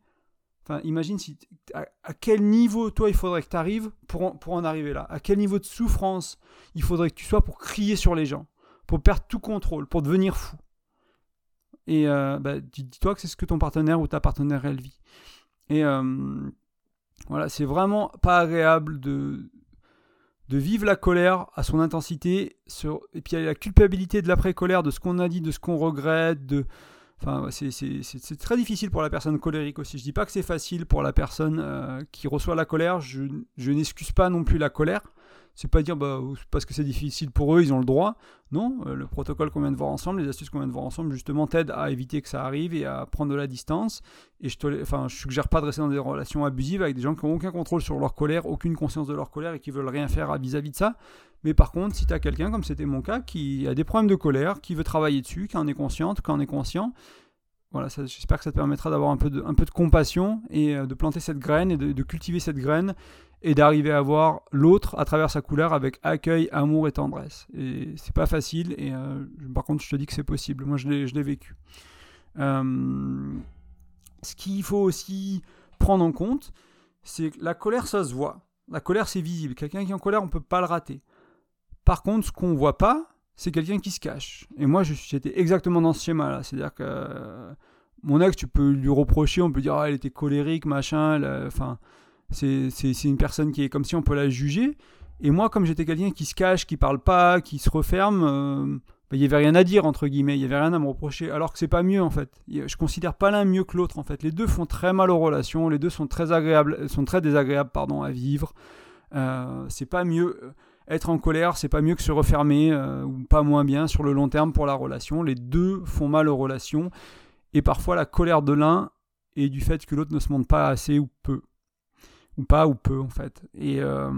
Imagine si, à, quel niveau, toi, il faudrait que tu arrives pour en, pour en arriver là? À quel niveau de souffrance il faudrait que tu sois pour crier sur les gens, pour perdre tout contrôle, pour devenir fou? Et euh, bah, dis-toi que c'est ce que ton partenaire ou ta partenaire, elle vit. Et euh, voilà, c'est vraiment pas agréable de, de vivre la colère à son intensité, sur, et puis il y a la culpabilité de l'après-colère, de ce qu'on a dit, de ce qu'on regrette, de... C'est très difficile pour la personne colérique aussi. Je dis pas que c'est facile pour la personne euh, qui reçoit la colère. Je n'excuse pas non plus la colère. C'est pas dire bah, parce que c'est difficile pour eux, ils ont le droit. Non, euh, le protocole qu'on vient de voir ensemble, les astuces qu'on vient de voir ensemble, justement, t'aident à éviter que ça arrive et à prendre de la distance. Et je te, enfin, je suggère pas de rester dans des relations abusives avec des gens qui n'ont aucun contrôle sur leur colère, aucune conscience de leur colère et qui veulent rien faire vis-à-vis de ça. Mais par contre, si tu as quelqu'un, comme c'était mon cas, qui a des problèmes de colère, qui veut travailler dessus, qui en est consciente, qui en est conscient, voilà, j'espère que ça te permettra d'avoir un peu de, un peu de compassion et euh, de planter cette graine et de cultiver cette graine et d'arriver à voir l'autre à travers sa couleur avec accueil, amour et tendresse. Et c'est pas facile, et euh, par contre, je te dis que c'est possible. Moi, je l'ai vécu. Euh, ce qu'il faut aussi prendre en compte, c'est que la colère, ça se voit. La colère, c'est visible. Quelqu'un qui est en colère, on peut pas le rater. Par contre, ce qu'on voit pas, c'est quelqu'un qui se cache. Et moi, j'étais exactement dans ce schéma-là. C'est-à-dire que euh, mon ex, tu peux lui reprocher, on peut dire, ah, elle était colérique, machin, enfin c'est une personne qui est comme si on peut la juger. Et moi, comme j'étais quelqu'un qui se cache, qui parle pas, qui se referme, euh, bah, il n'y avait rien à dire, entre guillemets, il n'y avait rien à me reprocher. Alors que c'est pas mieux, en fait. Je considère pas l'un mieux que l'autre, en fait. Les deux font très mal aux relations, les deux sont très, agréables, sont très désagréables pardon, à vivre. Euh, c'est pas mieux. Être en colère, c'est pas mieux que se refermer, euh, ou pas moins bien sur le long terme pour la relation. Les deux font mal aux relations. Et parfois, la colère de l'un est du fait que l'autre ne se montre pas assez ou peu ou pas ou peu en fait. Et, euh,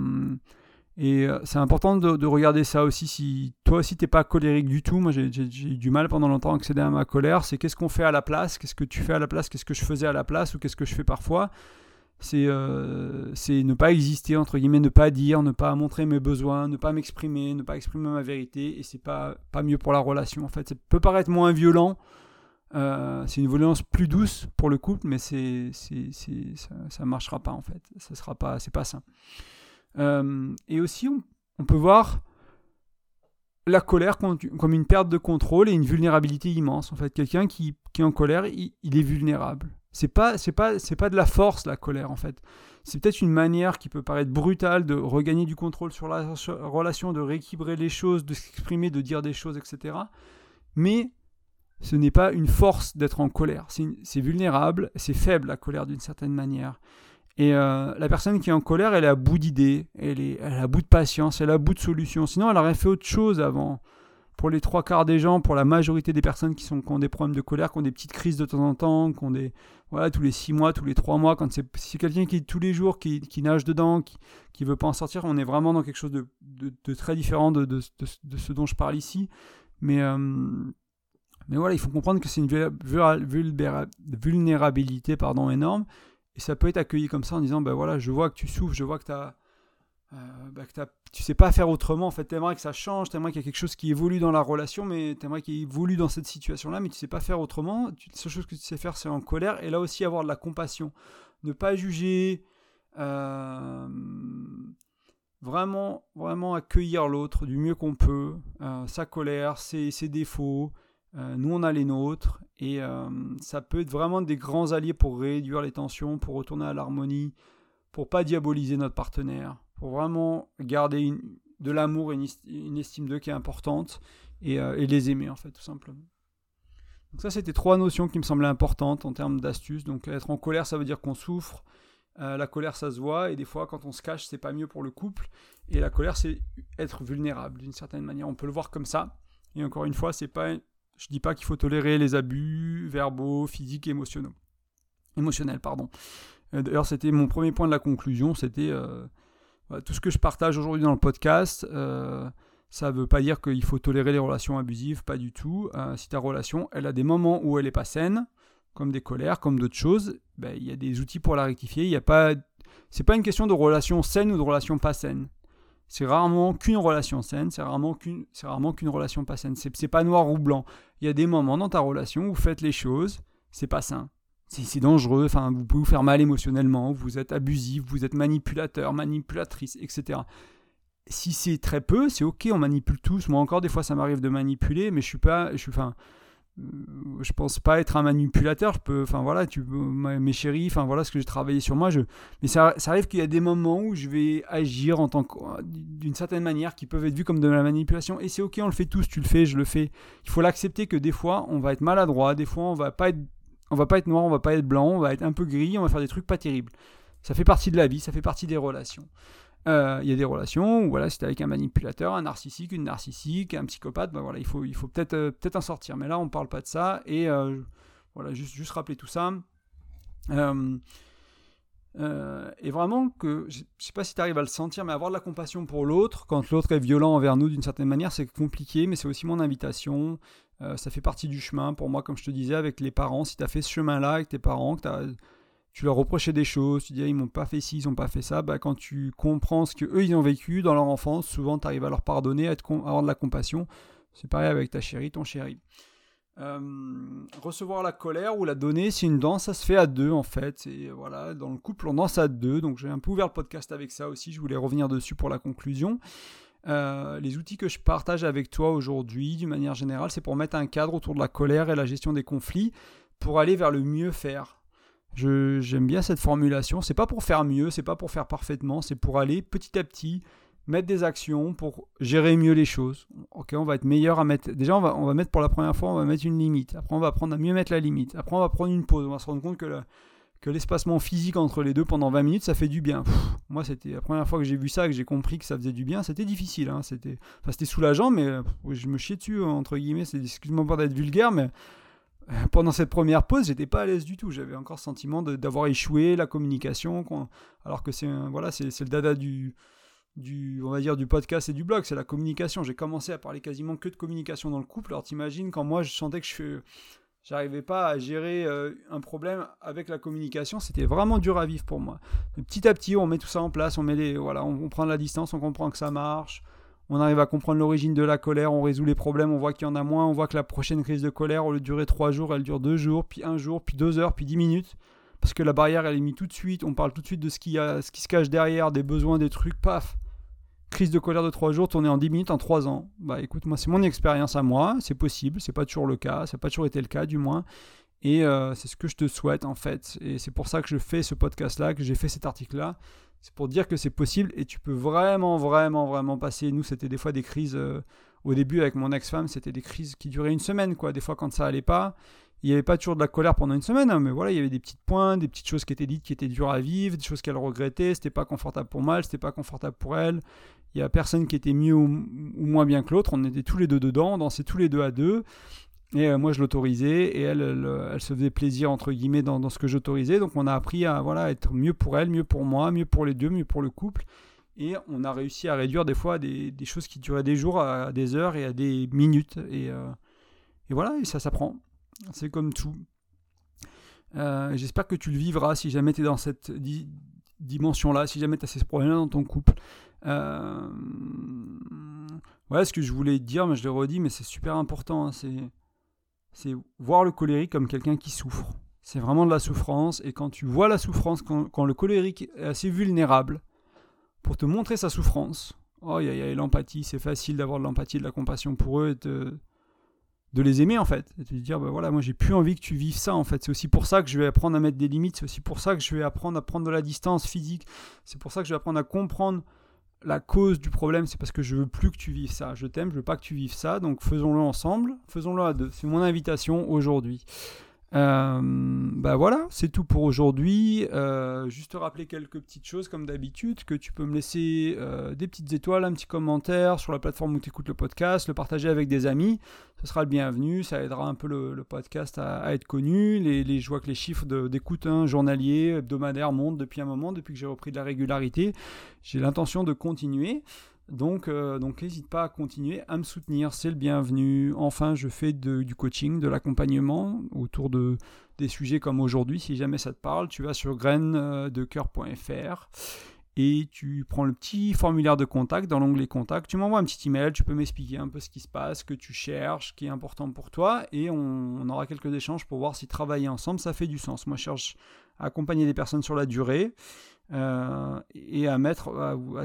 euh, c'est important de, regarder ça aussi. Si toi aussi t'es pas colérique du tout, moi j'ai eu du mal pendant longtemps à accéder à ma colère. C'est qu'est-ce qu'on fait à la place, qu'est-ce que tu fais à la place, qu'est-ce que je faisais à la place? Ou qu'est-ce que je fais parfois? C'est euh, ne pas exister entre guillemets ne pas dire ne pas montrer mes besoins ne pas m'exprimer ne pas exprimer ma vérité et c'est pas pas mieux pour la relation en fait. Ça peut paraître moins violent euh, c'est une violence plus douce pour le couple mais c'est ça, ça marchera pas en fait. Ça sera pas pas ça euh, et aussi on, peut voir la colère comme une perte de contrôle et une vulnérabilité immense en fait. Quelqu'un qui, qui est en colère il est vulnérable c'est pas, c'est pas, c'est pas de la force la colère en fait. C'est peut-être une manière qui peut paraître brutale de regagner du contrôle sur la relation, de rééquilibrer les choses, de s'exprimer, de dire des choses, etc. Mais ce n'est pas une force d'être en colère. C'est vulnérable, c'est faible la colère d'une certaine manière. Et euh, la personne qui est en colère, elle est à bout d'idées, elle est, elle est à bout de patience, elle est à bout de solutions. Sinon, elle aurait fait autre chose avant pour les trois quarts des gens, pour la majorité des personnes qui, ont des problèmes de colère, qui ont des petites crises de temps en temps, qui ont des. Voilà, tous les six mois, tous les trois mois, quand c'est quelqu'un qui tous les jours, qui, nage dedans, qui ne veut pas en sortir, on est vraiment dans quelque chose de, très différent de, ce dont je parle ici. Mais, euh, mais voilà, il faut comprendre que c'est une vulnérabilité pardon, énorme. Et ça peut être accueilli comme ça en disant, ben voilà, je vois que tu souffres, je vois que tu as euh, bah, que tu sais pas faire autrement. En fait, tu aimerais que ça change, tu aimerais qu'il y ait quelque chose qui évolue dans la relation, mais tu aimerais qu'il évolue dans cette situation-là, mais tu sais pas faire autrement. La seule chose que tu sais faire, c'est en colère. Et là aussi, avoir de la compassion. Ne pas juger. Euh, vraiment, vraiment accueillir l'autre du mieux qu'on peut. Euh, sa colère, ses, ses défauts. nous, on a les nôtres. Et ça peut être vraiment des grands alliés pour réduire les tensions, pour retourner à l'harmonie, pour pas diaboliser notre partenaire pour vraiment garder de l'amour et une, estime d'eux qui est importante euh, et, les aimer en fait tout simplement. Donc ça c'était trois notions qui me semblaient importantes en termes d'astuces. Donc être en colère ça veut dire qu'on souffre, euh, la colère ça se voit et des fois quand on se cache c'est pas mieux pour le couple et la colère c'est être vulnérable d'une certaine manière. On peut le voir comme ça et encore une fois c'est pas je dis pas qu'il faut tolérer les abus verbaux, physiques, émotionnels. Émotionnels pardon. Euh, d'ailleurs c'était mon premier point de la conclusion, c'était tout ce que je partage aujourd'hui dans le podcast, euh, ça ne veut pas dire qu'il faut tolérer les relations abusives, pas du tout. Euh, si ta relation, elle a des moments où elle n'est pas saine, comme des colères, comme d'autres choses, ben, il y a des outils pour la rectifier. Il y a pas, c'est pas une question de relation saine ou de relation pas saine. C'est rarement qu'une relation saine, c'est rarement qu'une, c'est rarement qu'une relation pas saine. C'est, c'est pas noir ou blanc. Il y a des moments dans ta relation où vous faites les choses, c'est pas sain c'est dangereux, enfin, vous pouvez vous faire mal émotionnellement, vous êtes abusif, vous êtes manipulateur, manipulatrice, etc. Si c'est très peu, c'est ok, on manipule tous. Moi encore, des fois, ça m'arrive de manipuler, mais je suis pas, je suis, euh, je pense pas être un manipulateur. Je peux, enfin voilà, tu, mes chéris, enfin voilà, ce que j'ai travaillé sur moi. Je, mais ça, ça arrive qu'il y a des moments où je vais agir en tant d'une certaine manière qui peuvent être vus comme de la manipulation. Et c'est ok, on le fait tous, tu le fais, je le fais. Il faut l'accepter que des fois, on va être maladroit, des fois, on va pas être on va pas être noir, on va pas être blanc, on va être un peu gris, on va faire des trucs pas terribles. Ça fait partie de la vie, ça fait partie des relations. Euh, il y a des relations où voilà, c'est avec un manipulateur, un narcissique, une narcissique, un psychopathe, bah voilà, il faut, il faut peut-être euh, peut en sortir. Mais là, on ne parle pas de ça. Et euh, voilà, juste, juste rappeler tout ça. et vraiment que, je sais pas si tu arrives à le sentir, mais avoir de la compassion pour l'autre, quand l'autre est violent envers nous d'une certaine manière, c'est compliqué, mais c'est aussi mon invitation. Euh, ça fait partie du chemin pour moi, comme je te disais, avec les parents. Si tu as fait ce chemin-là avec tes parents, que tu leur reprochais des choses, tu dis ils m'ont pas fait ci, ils n'ont pas fait ça, bah, quand tu comprends ce qu'eux ils ont vécu dans leur enfance, souvent tu arrives à leur pardonner, à, avoir de la compassion. C'est pareil avec ta chérie, ton chéri. Euh, recevoir la colère ou la donner, c'est une danse, ça se fait à deux en fait. Et voilà, dans le couple, on danse à deux. Donc j'ai un peu ouvert le podcast avec ça aussi. Je voulais revenir dessus pour la conclusion. Euh, les outils que je partage avec toi aujourd'hui, d'une manière générale, c'est pour mettre un cadre autour de la colère et la gestion des conflits, pour aller vers le mieux faire. J'aime bien cette formulation. C'est pas pour faire mieux, c'est pas pour faire parfaitement, c'est pour aller petit à petit mettre des actions pour gérer mieux les choses. Ok, on va être meilleur à mettre. Déjà, on va, on va mettre pour la première fois, on va mettre une limite. Après, on va apprendre à mieux mettre la limite. Après, on va prendre une pause. On va se rendre compte que la, que l'espacement physique entre les deux pendant 20 minutes, ça fait du bien. moi, c'était la première fois que j'ai vu ça, que j'ai compris que ça faisait du bien. C'était difficile, hein, c'était, enfin, soulageant, mais je me chiais dessus entre guillemets. C'est excuse-moi pas d'être vulgaire, mais euh, pendant cette première pause, j'étais pas à l'aise du tout. J'avais encore le sentiment d'avoir échoué la communication, alors que c'est voilà, c'est, le dada du du, on va dire, du podcast et du blog, c'est la communication. J'ai commencé à parler quasiment que de communication dans le couple. Alors t'imagines quand moi je sentais que je fais J'arrivais pas à gérer euh, un problème avec la communication. C'était vraiment dur à vivre pour moi. petit à petit, on met tout ça en place. On met les, voilà, on, prend de la distance, on comprend que ça marche. On arrive à comprendre l'origine de la colère, on résout les problèmes, on voit qu'il y en a moins, on voit que la prochaine crise de colère, au lieu de durer trois jours, elle dure deux jours, puis un jour, puis deux heures, puis dix minutes. Parce que la barrière, elle est mise tout de suite, on parle tout de suite de ce qui, a, ce qui se cache derrière, des besoins, des trucs, paf crise de colère de 3 jours tournée en 10 minutes en 3 ans. Bah écoute, moi c'est mon expérience à moi, c'est possible, c'est pas toujours le cas, ça n'a pas toujours été le cas du moins. Et euh, c'est ce que je te souhaite en fait. Et c'est pour ça que je fais ce podcast-là, que j'ai fait cet article-là. C'est pour dire que c'est possible et tu peux vraiment, vraiment, vraiment passer. Nous, c'était des fois des crises. Euh, au début, avec mon ex-femme, c'était des crises qui duraient une semaine, quoi. Des fois, quand ça allait pas, il n'y avait pas toujours de la colère pendant une semaine, hein, mais voilà, il y avait des petites points, des petites choses qui étaient dites qui étaient dures à vivre, des choses qu'elle regrettait, c'était pas confortable pour moi, c'était pas confortable pour elle. Il y a personne qui était mieux ou, moins bien que l'autre, on était tous les deux dedans, on dansait tous les deux à deux. Et euh, moi, je l'autorisais et elle, elle, se faisait plaisir, entre guillemets, dans, ce que j'autorisais. Donc, on a appris à voilà, être mieux pour elle, mieux pour moi, mieux pour les deux, mieux pour le couple. Et on a réussi à réduire des fois des, choses qui duraient des jours à des heures et à des minutes. Et, euh, et voilà, et ça s'apprend. C'est comme tout. Euh, j'espère que tu le vivras si jamais tu es dans cette dimension-là, si jamais tu as ces problèmes-là dans ton couple. Euh... Ouais, ce que je voulais dire, mais je l'ai redit, mais c'est super important. Hein, c'est, voir le colérique comme quelqu'un qui souffre. C'est vraiment de la souffrance. Et quand tu vois la souffrance, quand, le colérique est assez vulnérable, pour te montrer sa souffrance, oh, il y a, l'empathie. C'est facile d'avoir de l'empathie, de la compassion pour eux et de, les aimer en fait. Et de dire, bah voilà, moi j'ai plus envie que tu vives ça en fait. C'est aussi pour ça que je vais apprendre à mettre des limites. C'est aussi pour ça que je vais apprendre à prendre de la distance physique. C'est pour ça que je vais apprendre à comprendre la cause du problème, c'est parce que je veux plus que tu vives ça. Je t'aime, je veux pas que tu vives ça. Donc faisons-le ensemble, faisons-le à deux. C'est mon invitation aujourd'hui. Euh, bah voilà, c'est tout pour aujourd'hui. Euh, juste rappeler quelques petites choses comme d'habitude, que tu peux me laisser euh, des petites étoiles, un petit commentaire sur la plateforme où tu écoutes le podcast, le partager avec des amis, ce sera le bienvenu, ça aidera un peu le, podcast à, être connu. Les, je vois que les chiffres d'écoute hein, journaliers, hebdomadaires montent depuis un moment, depuis que j'ai repris de la régularité. J'ai l'intention de continuer. Donc, euh, donc n'hésite pas à continuer à me soutenir, c'est le bienvenu. Enfin, je fais du coaching, de l'accompagnement autour de des sujets comme aujourd'hui. Si jamais ça te parle, tu vas sur graindecoeur.fr et tu prends le petit formulaire de contact dans l'onglet contact. Tu m'envoies un petit email, tu peux m'expliquer un peu ce qui se passe, ce que tu cherches, ce qui est important pour toi et on, on aura quelques échanges pour voir si travailler ensemble ça fait du sens. Moi, je cherche à accompagner des personnes sur la durée. Euh, et à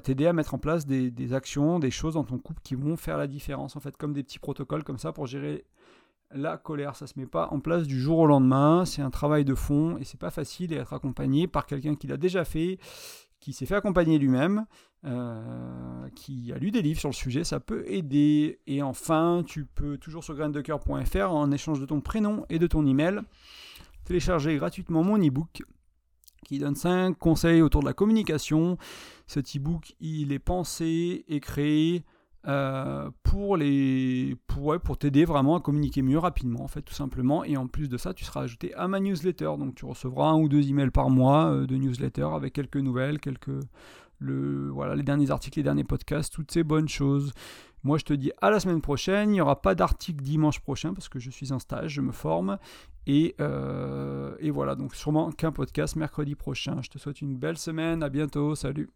t'aider à mettre en place des, actions, des choses dans ton couple qui vont faire la différence, en fait, comme des petits protocoles comme ça pour gérer la colère. Ça se met pas en place du jour au lendemain, c'est un travail de fond et c'est pas facile d'être accompagné par quelqu'un qui l'a déjà fait, qui s'est fait accompagner lui-même, euh, qui a lu des livres sur le sujet, ça peut aider. Et enfin, tu peux toujours sur graindecoeur.fr en échange de ton prénom et de ton email télécharger gratuitement mon e-book qui donne 5 conseils autour de la communication. Cet e-book, il est pensé et créé euh, pour les pour, t'aider vraiment à communiquer mieux rapidement en fait tout simplement. Et en plus de ça tu seras ajouté à ma newsletter. Donc tu recevras un ou deux emails par mois euh, de newsletter avec quelques nouvelles quelques le voilà les derniers articles les derniers podcasts toutes ces bonnes choses moi, je te dis à la semaine prochaine. Il n'y aura pas d'article dimanche prochain parce que je suis en stage, je me forme. Et, euh, et voilà, donc sûrement qu'un podcast mercredi prochain. Je te souhaite une belle semaine. À bientôt. Salut.